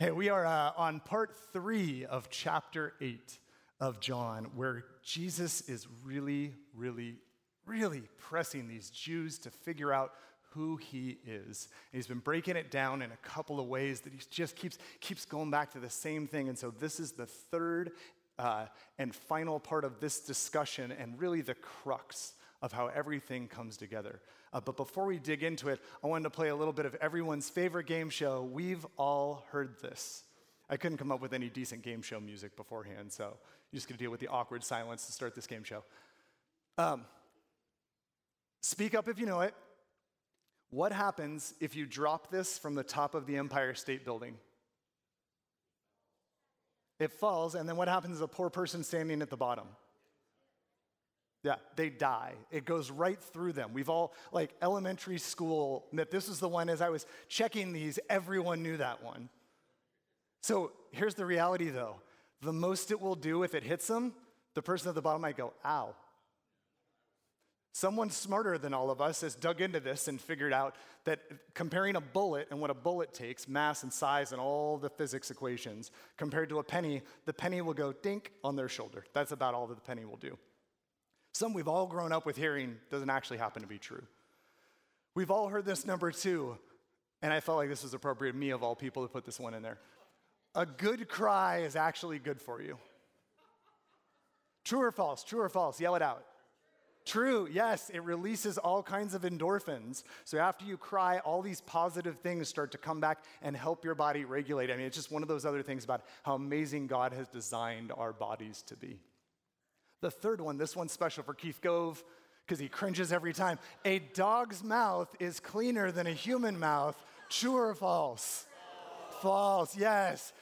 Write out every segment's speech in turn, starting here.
Hey, we are uh, on part three of chapter eight of John, where Jesus is really, really, really pressing these Jews to figure out who he is. And he's been breaking it down in a couple of ways that he just keeps, keeps going back to the same thing. And so this is the third uh, and final part of this discussion, and really the crux of how everything comes together. Uh, but before we dig into it, I wanted to play a little bit of everyone's favorite game show. We've all heard this. I couldn't come up with any decent game show music beforehand, so you're just gonna deal with the awkward silence to start this game show. Um, speak up if you know it. What happens if you drop this from the top of the Empire State Building? It falls, and then what happens to a poor person standing at the bottom? Yeah, they die. It goes right through them. We've all, like elementary school, that this is the one, as I was checking these, everyone knew that one. So here's the reality though the most it will do if it hits them, the person at the bottom might go, ow. Someone smarter than all of us has dug into this and figured out that comparing a bullet and what a bullet takes, mass and size and all the physics equations, compared to a penny, the penny will go dink on their shoulder. That's about all that the penny will do. Some we've all grown up with hearing doesn't actually happen to be true. We've all heard this number two, and I felt like this was appropriate, me of all people, to put this one in there. A good cry is actually good for you. True or false? True or false? Yell it out. True, yes, it releases all kinds of endorphins. So after you cry, all these positive things start to come back and help your body regulate. I mean, it's just one of those other things about how amazing God has designed our bodies to be. The third one, this one's special for Keith Gove because he cringes every time. A dog's mouth is cleaner than a human mouth. True or false? False, yes.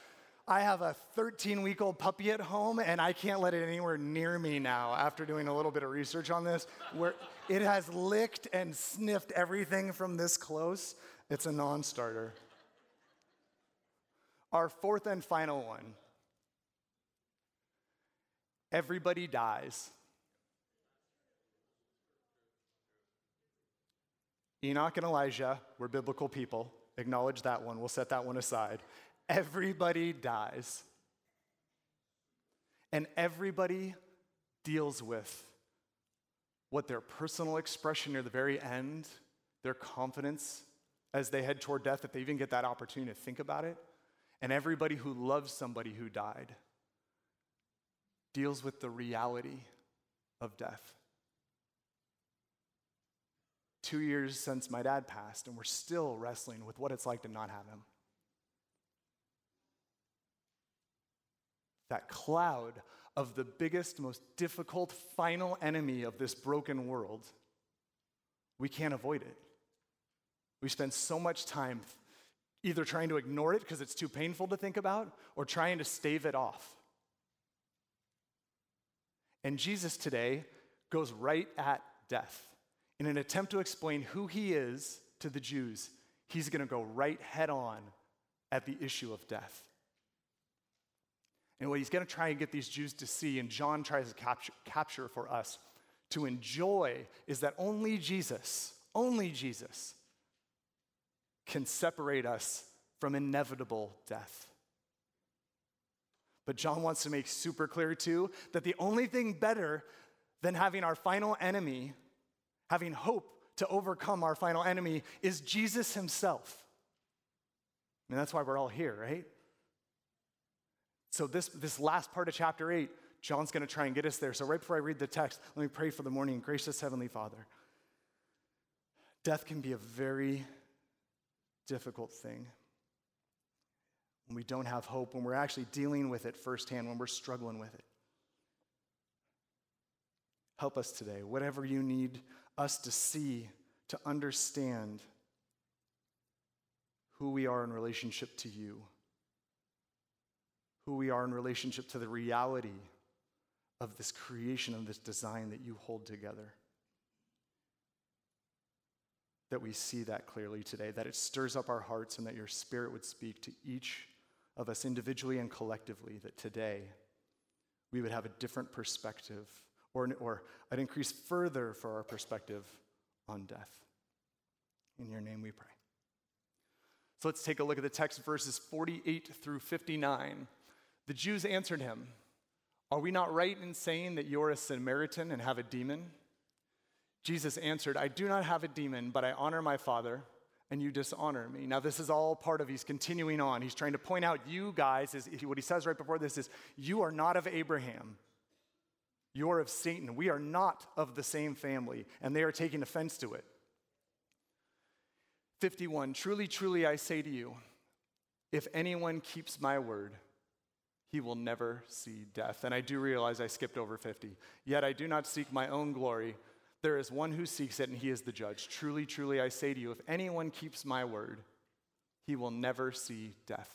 I have a 13 week old puppy at home, and I can't let it anywhere near me now after doing a little bit of research on this, where it has licked and sniffed everything from this close. It's a non starter. Our fourth and final one everybody dies. Enoch and Elijah were biblical people. Acknowledge that one. We'll set that one aside. Everybody dies. And everybody deals with what their personal expression near the very end, their confidence as they head toward death, if they even get that opportunity to think about it. And everybody who loves somebody who died deals with the reality of death. Two years since my dad passed, and we're still wrestling with what it's like to not have him. That cloud of the biggest, most difficult, final enemy of this broken world, we can't avoid it. We spend so much time either trying to ignore it because it's too painful to think about or trying to stave it off. And Jesus today goes right at death. In an attempt to explain who he is to the Jews, he's going to go right head on at the issue of death. And what he's going to try and get these Jews to see, and John tries to capture, capture for us to enjoy, is that only Jesus, only Jesus, can separate us from inevitable death. But John wants to make super clear too that the only thing better than having our final enemy, having hope to overcome our final enemy, is Jesus himself. And that's why we're all here, right? So, this, this last part of chapter 8, John's going to try and get us there. So, right before I read the text, let me pray for the morning. Gracious Heavenly Father, death can be a very difficult thing when we don't have hope, when we're actually dealing with it firsthand, when we're struggling with it. Help us today, whatever you need us to see, to understand who we are in relationship to you, who we are in relationship to the reality of this creation, of this design that you hold together. That we see that clearly today, that it stirs up our hearts, and that your spirit would speak to each of us individually and collectively that today we would have a different perspective or, or an increase further for our perspective on death. In your name we pray. So let's take a look at the text verses 48 through 59. The Jews answered him, Are we not right in saying that you're a Samaritan and have a demon? Jesus answered, I do not have a demon, but I honor my Father, and you dishonor me. Now, this is all part of, he's continuing on. He's trying to point out, you guys, is, what he says right before this is, you are not of Abraham. You are of Satan. We are not of the same family, and they are taking offense to it. 51 Truly, truly, I say to you, if anyone keeps my word, he will never see death. And I do realize I skipped over 50. Yet I do not seek my own glory. There is one who seeks it, and he is the judge. Truly, truly, I say to you, if anyone keeps my word, he will never see death.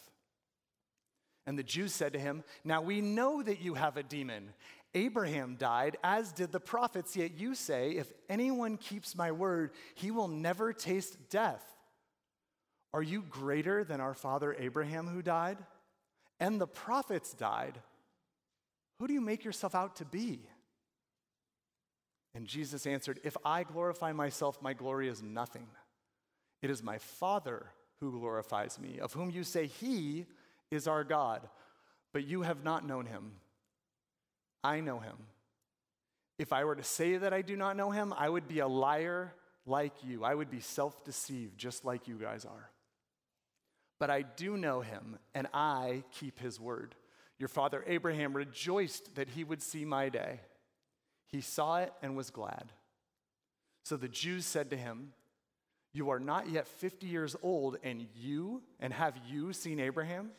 And the Jews said to him, Now we know that you have a demon. Abraham died, as did the prophets, yet you say, If anyone keeps my word, he will never taste death. Are you greater than our father Abraham who died? And the prophets died. Who do you make yourself out to be? And Jesus answered, If I glorify myself, my glory is nothing. It is my Father who glorifies me, of whom you say he is our God. But you have not known him. I know him. If I were to say that I do not know him, I would be a liar like you. I would be self deceived, just like you guys are but I do know him, and I keep his word. Your father Abraham rejoiced that he would see my day. He saw it and was glad. So the Jews said to him, You are not yet 50 years old, and you, and have you seen Abraham?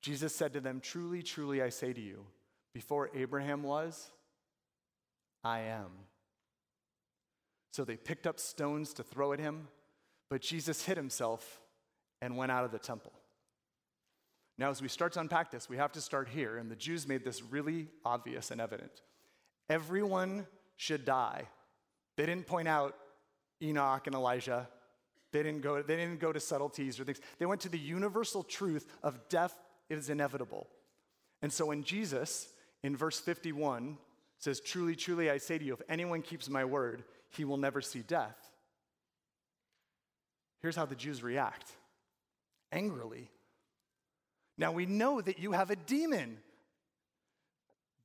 Jesus said to them, Truly, truly, I say to you, before Abraham was, I am. So they picked up stones to throw at him, but Jesus hid himself and went out of the temple. Now, as we start to unpack this, we have to start here, and the Jews made this really obvious and evident. Everyone should die. They didn't point out Enoch and Elijah. They didn't go, they didn't go to subtleties or things. They went to the universal truth of death is inevitable. And so when Jesus, in verse 51, says, Truly, truly, I say to you, if anyone keeps my word, he will never see death. Here's how the Jews react angrily. Now we know that you have a demon.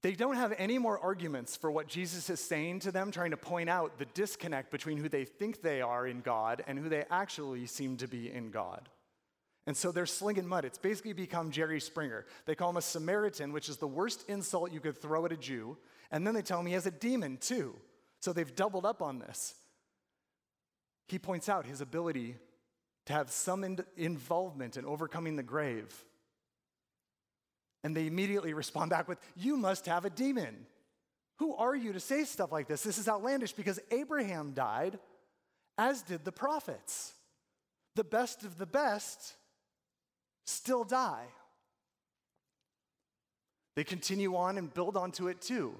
They don't have any more arguments for what Jesus is saying to them, trying to point out the disconnect between who they think they are in God and who they actually seem to be in God. And so they're slinging mud. It's basically become Jerry Springer. They call him a Samaritan, which is the worst insult you could throw at a Jew. And then they tell him he has a demon too. So they've doubled up on this. He points out his ability to have some in- involvement in overcoming the grave. And they immediately respond back with, You must have a demon. Who are you to say stuff like this? This is outlandish because Abraham died, as did the prophets. The best of the best still die. They continue on and build onto it too.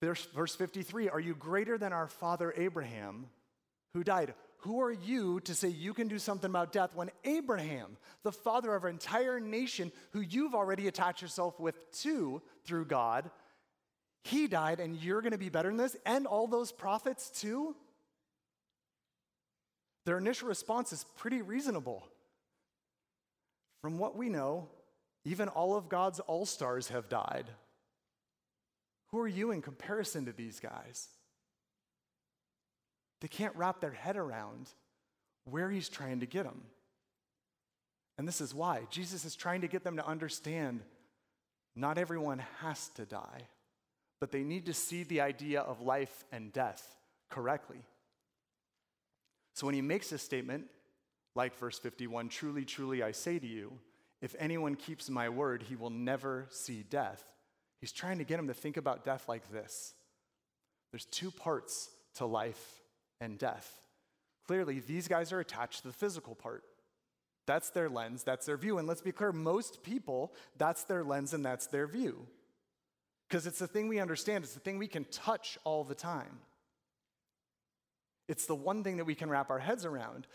Verse 53 Are you greater than our father Abraham, who died? Who are you to say you can do something about death when Abraham, the father of our entire nation, who you've already attached yourself with to through God, he died and you're going to be better than this? And all those prophets too? Their initial response is pretty reasonable. From what we know, even all of God's all stars have died. Who are you in comparison to these guys? They can't wrap their head around where he's trying to get them. And this is why Jesus is trying to get them to understand not everyone has to die, but they need to see the idea of life and death correctly. So when he makes this statement, like verse 51, truly, truly, I say to you, if anyone keeps my word, he will never see death. He's trying to get them to think about death like this there's two parts to life and death. Clearly, these guys are attached to the physical part. That's their lens, that's their view. And let's be clear most people, that's their lens and that's their view. Because it's the thing we understand, it's the thing we can touch all the time. It's the one thing that we can wrap our heads around.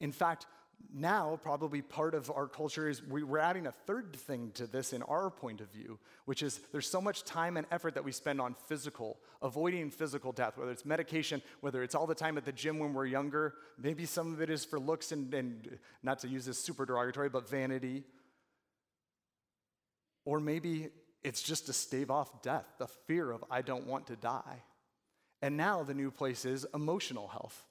In fact, now, probably part of our culture is we, we're adding a third thing to this in our point of view, which is there's so much time and effort that we spend on physical, avoiding physical death, whether it's medication, whether it's all the time at the gym when we're younger. Maybe some of it is for looks and, and not to use this super derogatory, but vanity. Or maybe it's just to stave off death, the fear of I don't want to die. And now the new place is emotional health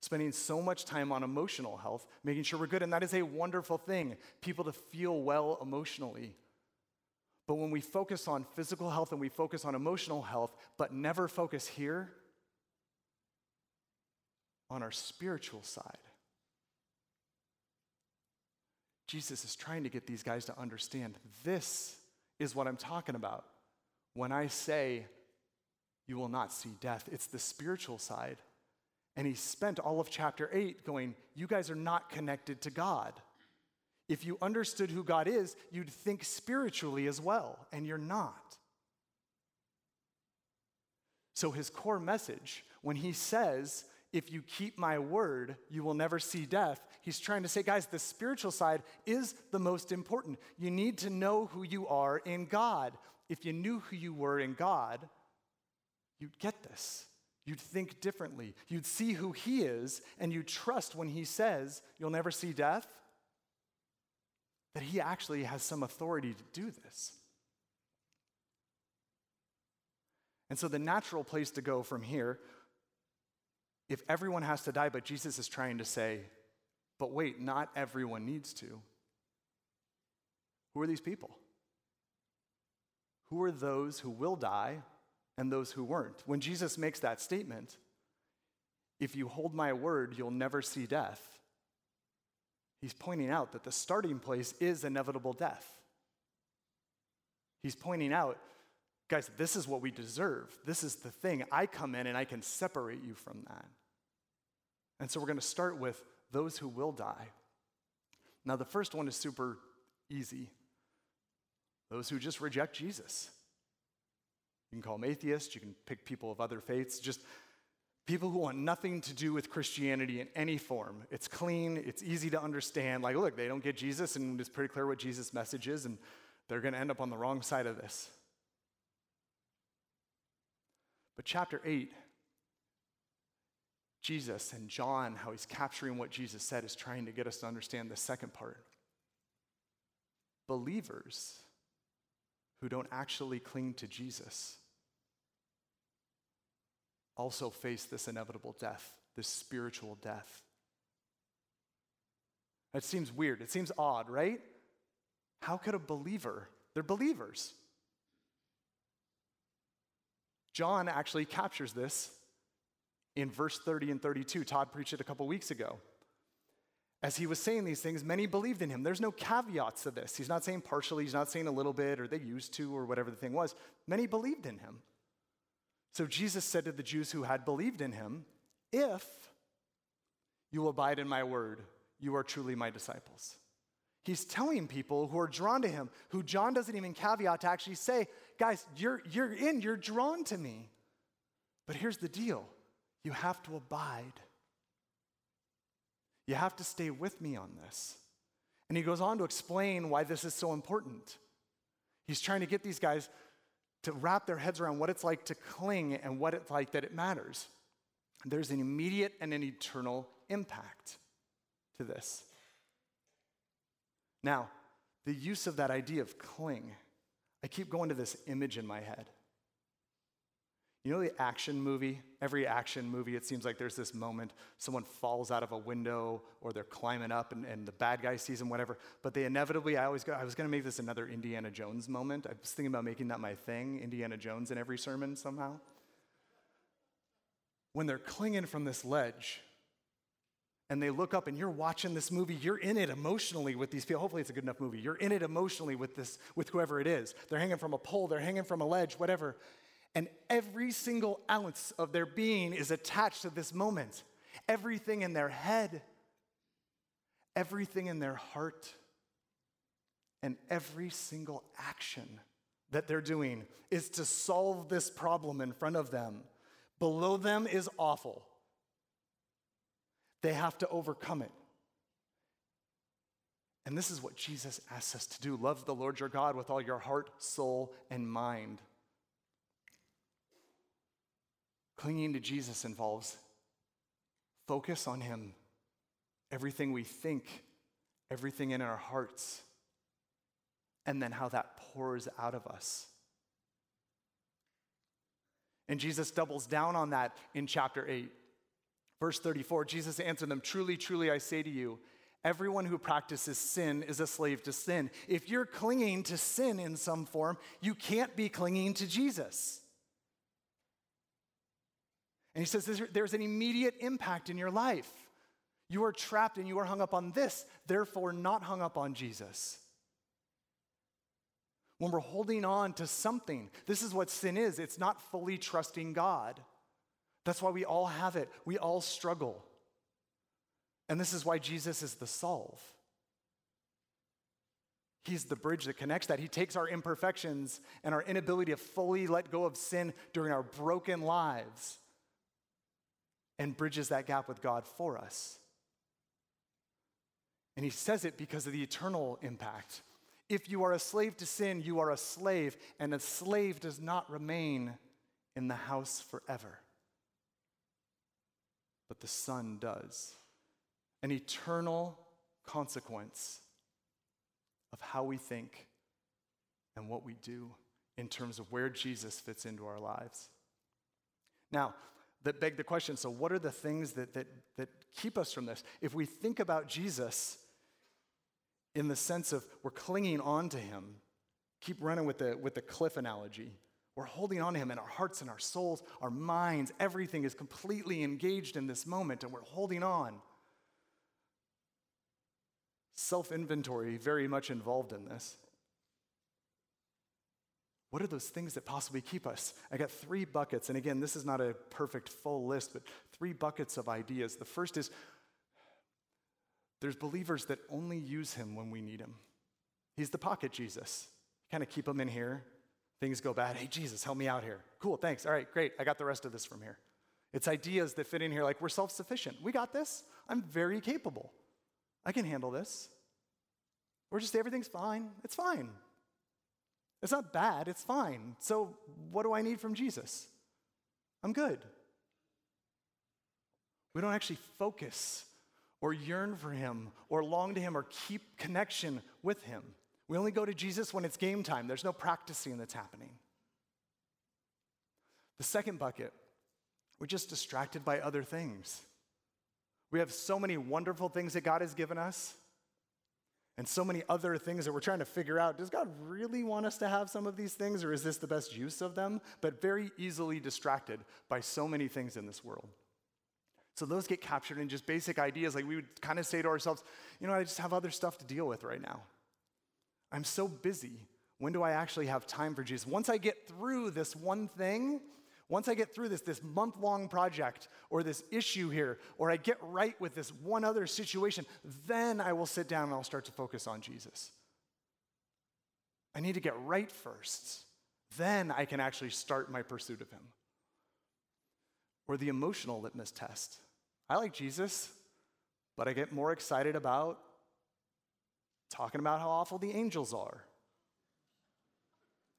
spending so much time on emotional health, making sure we're good. And that is a wonderful thing, people to feel well emotionally. But when we focus on physical health and we focus on emotional health, but never focus here on our spiritual side, Jesus is trying to get these guys to understand this is what I'm talking about. When I say you will not see death, it's the spiritual side. And he spent all of chapter 8 going, You guys are not connected to God. If you understood who God is, you'd think spiritually as well, and you're not. So, his core message, when he says, If you keep my word, you will never see death, he's trying to say, guys, the spiritual side is the most important. You need to know who you are in God. If you knew who you were in God, you'd get this. You'd think differently. You'd see who He is, and you'd trust when He says, You'll never see death, that He actually has some authority to do this. And so, the natural place to go from here, if everyone has to die, but Jesus is trying to say, But wait, not everyone needs to. Who are these people? Who are those who will die and those who weren't. When Jesus makes that statement, if you hold my word, you'll never see death, he's pointing out that the starting place is inevitable death. He's pointing out, guys, this is what we deserve. This is the thing. I come in and I can separate you from that. And so we're going to start with those who will die. Now, the first one is super easy those who just reject Jesus. You can call them atheists, you can pick people of other faiths, just people who want nothing to do with Christianity in any form. It's clean, it's easy to understand. Like, look, they don't get Jesus, and it's pretty clear what Jesus' message is, and they're going to end up on the wrong side of this. But chapter 8, Jesus and John, how he's capturing what Jesus said, is trying to get us to understand the second part. Believers who don't actually cling to Jesus also face this inevitable death, this spiritual death. It seems weird. It seems odd, right? How could a believer, they're believers. John actually captures this in verse 30 and 32. Todd preached it a couple weeks ago. As he was saying these things, many believed in him. There's no caveats to this. He's not saying partially, he's not saying a little bit, or they used to, or whatever the thing was. Many believed in him. So Jesus said to the Jews who had believed in him, If you abide in my word, you are truly my disciples. He's telling people who are drawn to him, who John doesn't even caveat to actually say, guys, you're, you're in, you're drawn to me. But here's the deal you have to abide. You have to stay with me on this. And he goes on to explain why this is so important. He's trying to get these guys to wrap their heads around what it's like to cling and what it's like that it matters. There's an immediate and an eternal impact to this. Now, the use of that idea of cling, I keep going to this image in my head. You know the action movie? Every action movie, it seems like there's this moment someone falls out of a window or they're climbing up and, and the bad guy sees them, whatever. But they inevitably, I always go, I was going to make this another Indiana Jones moment. I was thinking about making that my thing, Indiana Jones in every sermon somehow. When they're clinging from this ledge and they look up and you're watching this movie, you're in it emotionally with these people. Hopefully it's a good enough movie. You're in it emotionally with this, with whoever it is. They're hanging from a pole, they're hanging from a ledge, whatever and every single ounce of their being is attached to this moment. Everything in their head, everything in their heart, and every single action that they're doing is to solve this problem in front of them. Below them is awful. They have to overcome it. And this is what Jesus asks us to do love the Lord your God with all your heart, soul, and mind. Clinging to Jesus involves focus on Him, everything we think, everything in our hearts, and then how that pours out of us. And Jesus doubles down on that in chapter 8. Verse 34 Jesus answered them Truly, truly, I say to you, everyone who practices sin is a slave to sin. If you're clinging to sin in some form, you can't be clinging to Jesus. And he says there's an immediate impact in your life. You are trapped and you are hung up on this, therefore, not hung up on Jesus when we're holding on to something. This is what sin is it's not fully trusting God. That's why we all have it, we all struggle. And this is why Jesus is the solve. He's the bridge that connects that. He takes our imperfections and our inability to fully let go of sin during our broken lives and bridges that gap with God for us. And he says it because of the eternal impact. If you are a slave to sin, you are a slave, and a slave does not remain in the house forever. But the Son does. An eternal consequence of how we think and what we do in terms of where Jesus fits into our lives. Now, that beg the question so, what are the things that, that, that keep us from this? If we think about Jesus, in the sense of we're clinging on to him. Keep running with the, with the cliff analogy. We're holding on to him in our hearts and our souls, our minds, everything is completely engaged in this moment, and we're holding on. Self inventory, very much involved in this. What are those things that possibly keep us? I got three buckets, and again, this is not a perfect full list, but three buckets of ideas. The first is there's believers that only use him when we need him. He's the pocket Jesus. Kind of keep him in here. Things go bad. Hey, Jesus, help me out here. Cool, thanks. All right, great. I got the rest of this from here. It's ideas that fit in here like we're self sufficient. We got this. I'm very capable. I can handle this. We're just everything's fine. It's fine. It's not bad, it's fine. So, what do I need from Jesus? I'm good. We don't actually focus or yearn for him or long to him or keep connection with him. We only go to Jesus when it's game time. There's no practicing that's happening. The second bucket, we're just distracted by other things. We have so many wonderful things that God has given us and so many other things that we're trying to figure out. Does God really want us to have some of these things or is this the best use of them? But very easily distracted by so many things in this world. So those get captured in just basic ideas. Like we would kind of say to ourselves, you know, I just have other stuff to deal with right now. I'm so busy. When do I actually have time for Jesus? Once I get through this one thing, once I get through this, this month long project or this issue here, or I get right with this one other situation, then I will sit down and I'll start to focus on Jesus. I need to get right first. Then I can actually start my pursuit of him. Or the emotional litmus test. I like Jesus, but I get more excited about talking about how awful the angels are.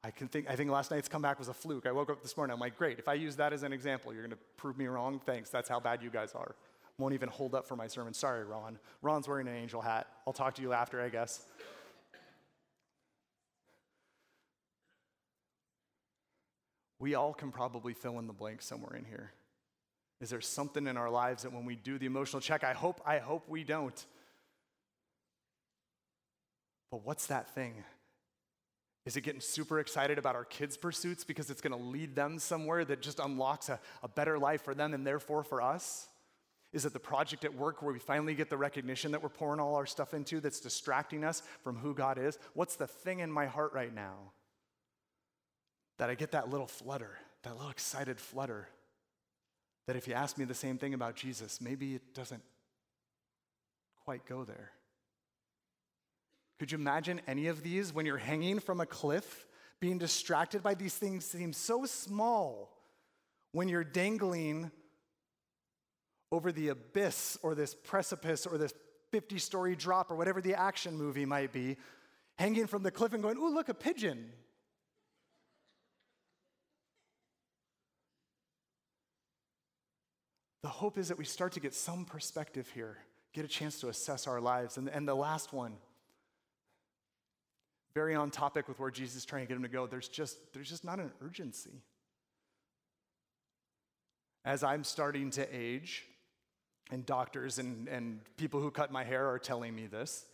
I can think I think last night's comeback was a fluke. I woke up this morning, I'm like, great, if I use that as an example, you're gonna prove me wrong. Thanks. That's how bad you guys are. Won't even hold up for my sermon. Sorry, Ron. Ron's wearing an angel hat. I'll talk to you after, I guess. We all can probably fill in the blank somewhere in here. Is there something in our lives that when we do the emotional check, I hope, I hope we don't. But what's that thing? Is it getting super excited about our kids' pursuits because it's going to lead them somewhere that just unlocks a, a better life for them and therefore for us? Is it the project at work where we finally get the recognition that we're pouring all our stuff into that's distracting us from who God is? What's the thing in my heart right now that I get that little flutter, that little excited flutter that if you ask me the same thing about Jesus, maybe it doesn't quite go there. Could you imagine any of these when you're hanging from a cliff, being distracted by these things seem so small when you're dangling over the abyss or this precipice or this 50 story drop or whatever the action movie might be, hanging from the cliff and going, Ooh, look, a pigeon. The hope is that we start to get some perspective here, get a chance to assess our lives. And, and the last one, very on topic with where Jesus is trying to get him to go, there's just, there's just not an urgency. As I'm starting to age, and doctors and, and people who cut my hair are telling me this.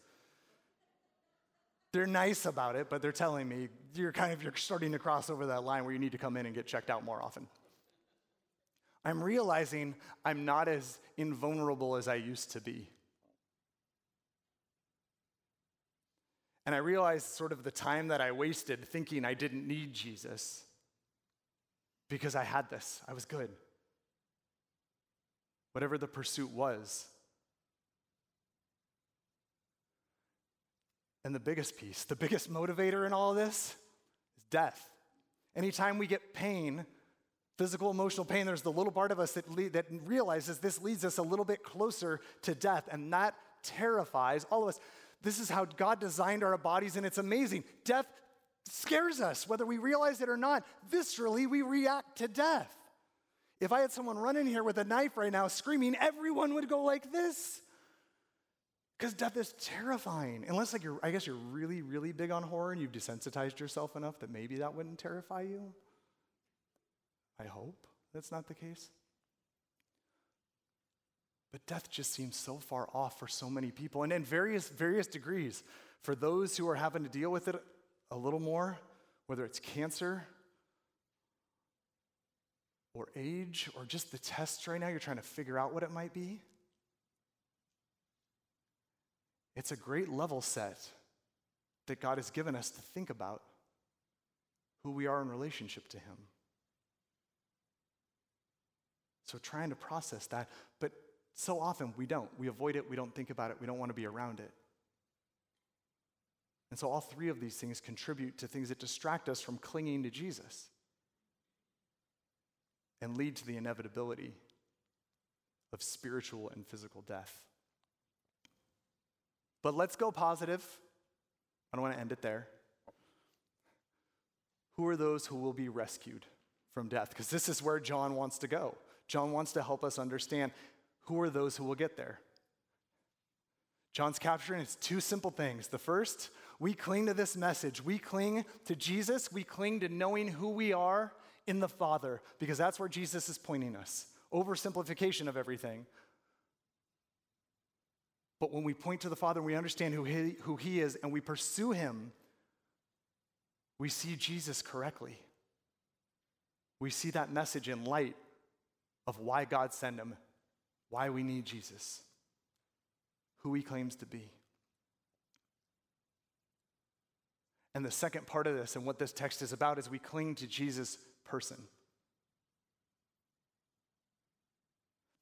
They're nice about it, but they're telling me you're kind of you're starting to cross over that line where you need to come in and get checked out more often. I'm realizing I'm not as invulnerable as I used to be. And I realized sort of the time that I wasted thinking I didn't need Jesus because I had this. I was good whatever the pursuit was. And the biggest piece, the biggest motivator in all this is death. Anytime we get pain, physical, emotional pain, there's the little part of us that, le- that realizes this leads us a little bit closer to death, and that terrifies all of us. This is how God designed our bodies, and it's amazing. Death scares us, whether we realize it or not. Viscerally, we react to death. If I had someone run in here with a knife right now screaming, everyone would go like this. Because death is terrifying. Unless, like, you're, I guess you're really, really big on horror and you've desensitized yourself enough that maybe that wouldn't terrify you. I hope that's not the case. But death just seems so far off for so many people, and in various, various degrees. For those who are having to deal with it a little more, whether it's cancer or age or just the test right now, you're trying to figure out what it might be. It's a great level set that God has given us to think about who we are in relationship to Him. So, trying to process that, but so often we don't. We avoid it, we don't think about it, we don't want to be around it. And so, all three of these things contribute to things that distract us from clinging to Jesus and lead to the inevitability of spiritual and physical death. But let's go positive. I don't want to end it there. Who are those who will be rescued from death? Because this is where John wants to go. John wants to help us understand who are those who will get there. John's capturing it's two simple things. The first, we cling to this message. We cling to Jesus. We cling to knowing who we are in the Father, because that's where Jesus is pointing us. Oversimplification of everything. But when we point to the Father and we understand who he, who he is and we pursue Him, we see Jesus correctly. We see that message in light of why God sent Him, why we need Jesus, who He claims to be. And the second part of this, and what this text is about, is we cling to Jesus person.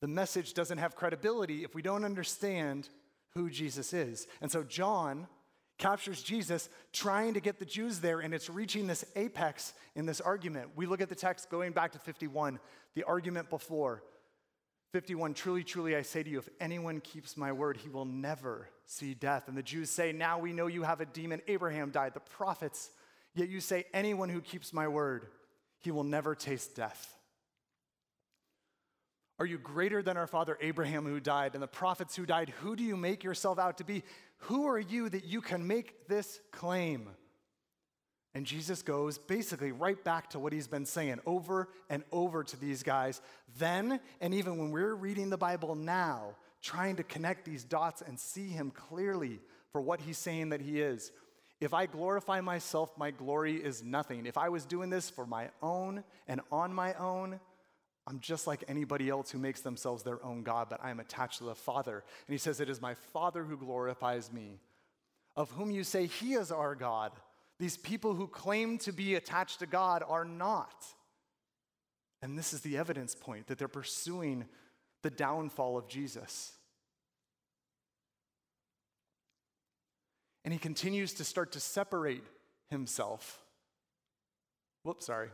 The message doesn't have credibility if we don't understand who Jesus is. And so John captures Jesus trying to get the Jews there, and it's reaching this apex in this argument. We look at the text going back to 51, the argument before. 51 Truly, truly, I say to you, if anyone keeps my word, he will never see death. And the Jews say, Now we know you have a demon. Abraham died, the prophets. Yet you say, Anyone who keeps my word he will never taste death. Are you greater than our father Abraham who died and the prophets who died? Who do you make yourself out to be? Who are you that you can make this claim? And Jesus goes basically right back to what he's been saying over and over to these guys. Then, and even when we're reading the Bible now, trying to connect these dots and see him clearly for what he's saying that he is. If I glorify myself, my glory is nothing. If I was doing this for my own and on my own, I'm just like anybody else who makes themselves their own God, but I am attached to the Father. And he says, It is my Father who glorifies me, of whom you say he is our God. These people who claim to be attached to God are not. And this is the evidence point that they're pursuing the downfall of Jesus. and he continues to start to separate himself. Whoops, sorry.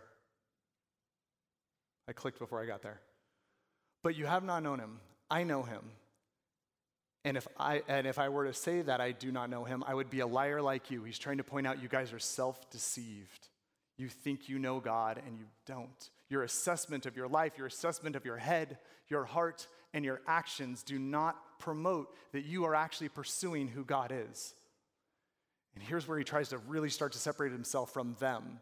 I clicked before I got there. But you have not known him. I know him. And if, I, and if I were to say that I do not know him, I would be a liar like you. He's trying to point out you guys are self deceived. You think you know God and you don't. Your assessment of your life, your assessment of your head, your heart, and your actions do not promote that you are actually pursuing who God is. And here's where he tries to really start to separate himself from them.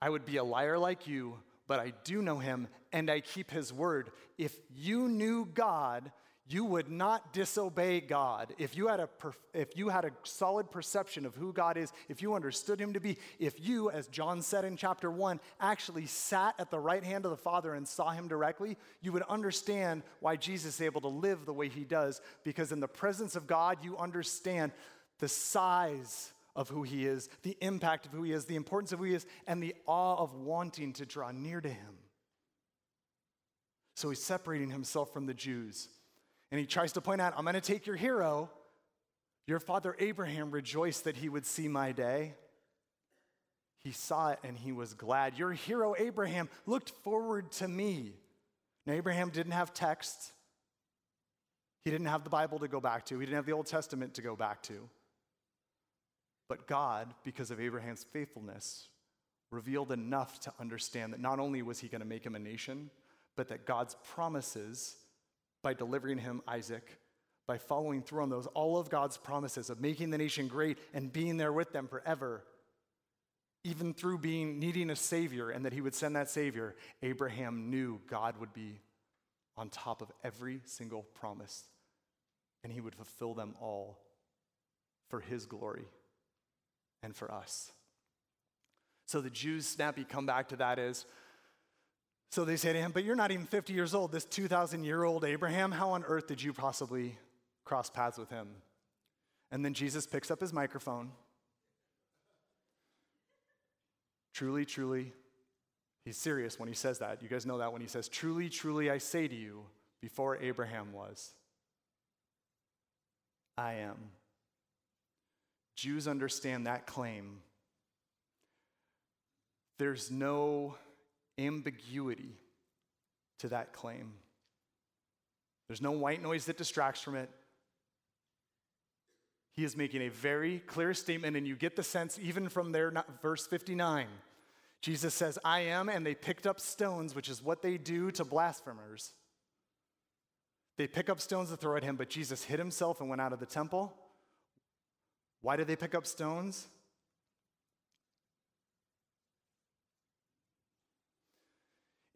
I would be a liar like you, but I do know him and I keep his word. If you knew God, you would not disobey God. If you had a if you had a solid perception of who God is, if you understood him to be, if you as John said in chapter 1 actually sat at the right hand of the Father and saw him directly, you would understand why Jesus is able to live the way he does because in the presence of God you understand the size of who he is, the impact of who he is, the importance of who he is, and the awe of wanting to draw near to him. So he's separating himself from the Jews. And he tries to point out, I'm going to take your hero. Your father Abraham rejoiced that he would see my day. He saw it and he was glad. Your hero Abraham looked forward to me. Now, Abraham didn't have text, he didn't have the Bible to go back to, he didn't have the Old Testament to go back to. But God, because of Abraham's faithfulness, revealed enough to understand that not only was he going to make him a nation, but that God's promises by delivering him Isaac, by following through on those, all of God's promises of making the nation great and being there with them forever, even through being needing a savior and that he would send that savior, Abraham knew God would be on top of every single promise and he would fulfill them all for his glory and for us. So the Jews' snappy comeback to that is so they say to him, But you're not even 50 years old, this 2,000 year old Abraham. How on earth did you possibly cross paths with him? And then Jesus picks up his microphone. Truly, truly, he's serious when he says that. You guys know that when he says, Truly, truly, I say to you, before Abraham was, I am. Jews understand that claim. There's no ambiguity to that claim. There's no white noise that distracts from it. He is making a very clear statement, and you get the sense even from there, verse 59. Jesus says, I am, and they picked up stones, which is what they do to blasphemers. They pick up stones to throw at him, but Jesus hid himself and went out of the temple. Why did they pick up stones?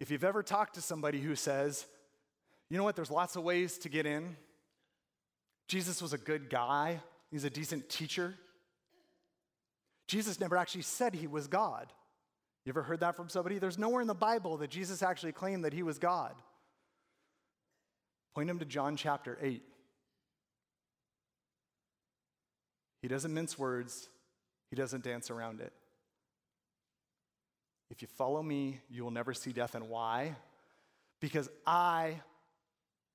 If you've ever talked to somebody who says, you know what, there's lots of ways to get in, Jesus was a good guy, he's a decent teacher. Jesus never actually said he was God. You ever heard that from somebody? There's nowhere in the Bible that Jesus actually claimed that he was God. Point him to John chapter 8. He doesn't mince words, he doesn't dance around it. If you follow me, you will never see death. And why? Because I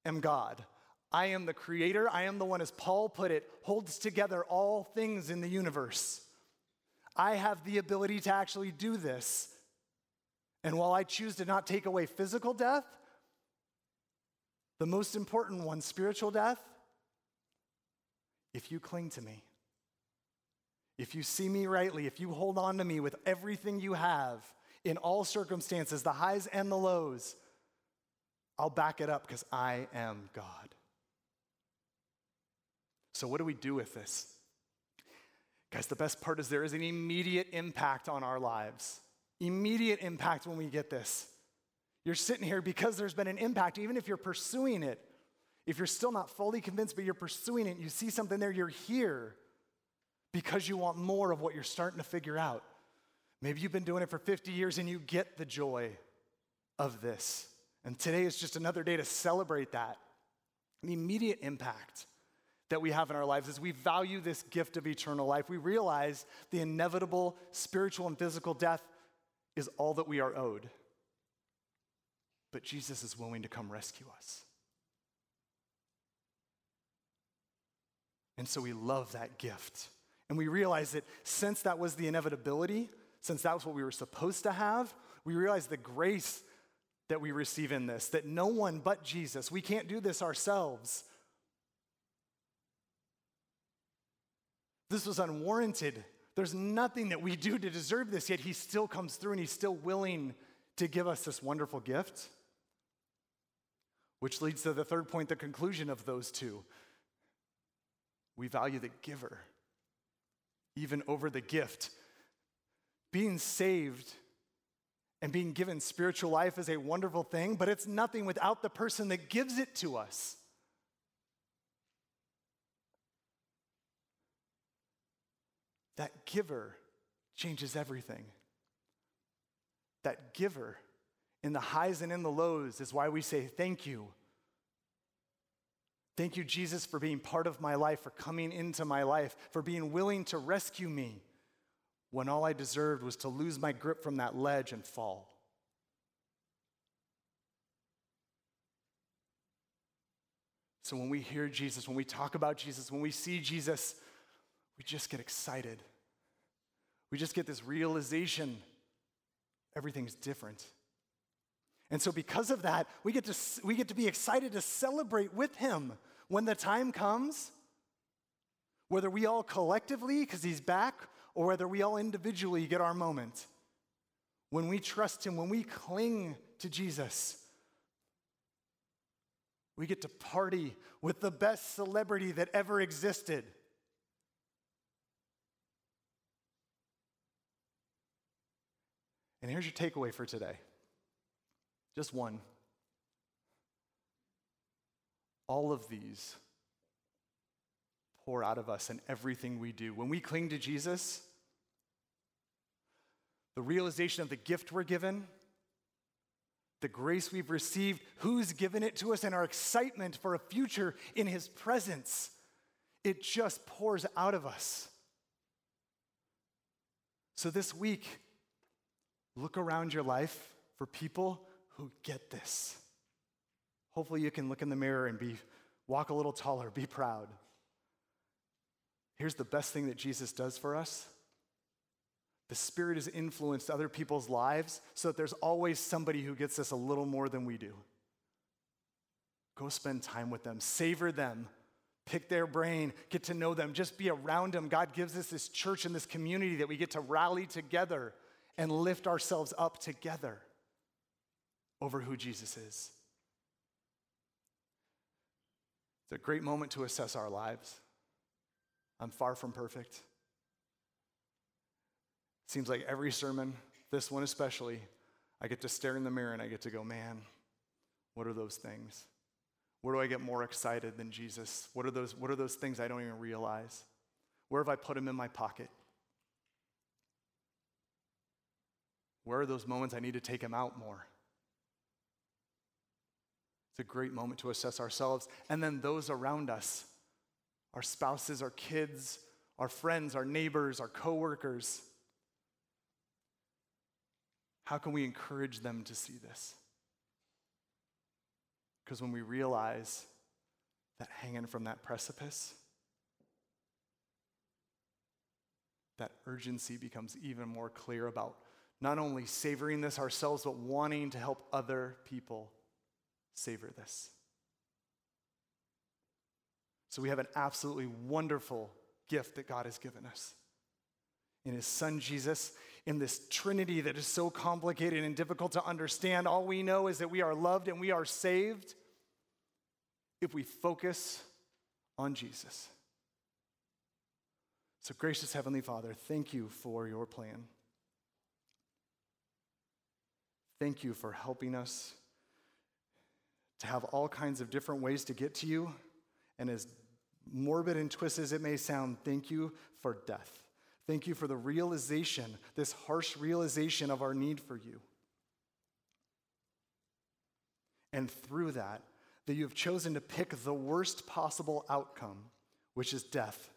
am God. I am the creator. I am the one, as Paul put it, holds together all things in the universe. I have the ability to actually do this. And while I choose to not take away physical death, the most important one, spiritual death, if you cling to me, if you see me rightly, if you hold on to me with everything you have, in all circumstances, the highs and the lows, I'll back it up because I am God. So, what do we do with this? Guys, the best part is there is an immediate impact on our lives. Immediate impact when we get this. You're sitting here because there's been an impact, even if you're pursuing it. If you're still not fully convinced, but you're pursuing it, you see something there, you're here because you want more of what you're starting to figure out. Maybe you've been doing it for 50 years and you get the joy of this. And today is just another day to celebrate that. The immediate impact that we have in our lives is we value this gift of eternal life. We realize the inevitable spiritual and physical death is all that we are owed. But Jesus is willing to come rescue us. And so we love that gift. And we realize that since that was the inevitability, since that was what we were supposed to have, we realize the grace that we receive in this, that no one but Jesus, we can't do this ourselves. This was unwarranted. There's nothing that we do to deserve this, yet He still comes through and He's still willing to give us this wonderful gift. Which leads to the third point, the conclusion of those two. We value the giver even over the gift being saved and being given spiritual life is a wonderful thing, but it's nothing without the person that gives it to us. That giver changes everything. That giver in the highs and in the lows is why we say thank you. Thank you, Jesus, for being part of my life, for coming into my life, for being willing to rescue me when all I deserved was to lose my grip from that ledge and fall. So when we hear Jesus, when we talk about Jesus, when we see Jesus, we just get excited. We just get this realization everything's different. And so, because of that, we get, to, we get to be excited to celebrate with him when the time comes, whether we all collectively, because he's back, or whether we all individually get our moment. When we trust him, when we cling to Jesus, we get to party with the best celebrity that ever existed. And here's your takeaway for today just one. All of these pour out of us in everything we do. When we cling to Jesus, the realization of the gift we're given, the grace we've received, who's given it to us, and our excitement for a future in His presence, it just pours out of us. So this week, look around your life for people who get this. Hopefully, you can look in the mirror and be, walk a little taller, be proud. Here's the best thing that Jesus does for us the Spirit has influenced other people's lives so that there's always somebody who gets this a little more than we do. Go spend time with them, savor them, pick their brain, get to know them, just be around them. God gives us this church and this community that we get to rally together and lift ourselves up together over who Jesus is. It's a great moment to assess our lives. I'm far from perfect. Seems like every sermon, this one especially, I get to stare in the mirror and I get to go, man, what are those things? Where do I get more excited than Jesus? What are those, what are those things I don't even realize? Where have I put them in my pocket? Where are those moments I need to take him out more? It's a great moment to assess ourselves and then those around us our spouses, our kids, our friends, our neighbors, our coworkers. How can we encourage them to see this? Because when we realize that hanging from that precipice, that urgency becomes even more clear about not only savoring this ourselves, but wanting to help other people savor this. So we have an absolutely wonderful gift that God has given us in his son Jesus, in this Trinity that is so complicated and difficult to understand. All we know is that we are loved and we are saved if we focus on Jesus. So, gracious Heavenly Father, thank you for your plan. Thank you for helping us to have all kinds of different ways to get to you. And as morbid and twisted as it may sound, thank you for death. Thank you for the realization, this harsh realization of our need for you. And through that, that you have chosen to pick the worst possible outcome, which is death,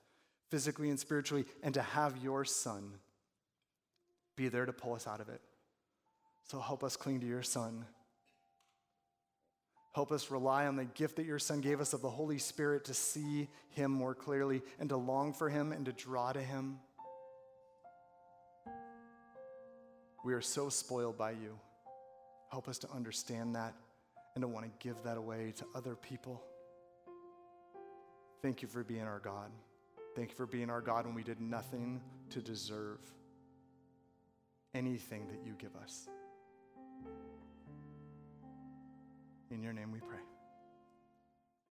physically and spiritually, and to have your son be there to pull us out of it. So help us cling to your son. Help us rely on the gift that your Son gave us of the Holy Spirit to see Him more clearly and to long for Him and to draw to Him. We are so spoiled by you. Help us to understand that and to want to give that away to other people. Thank you for being our God. Thank you for being our God when we did nothing to deserve anything that you give us. In your name we pray.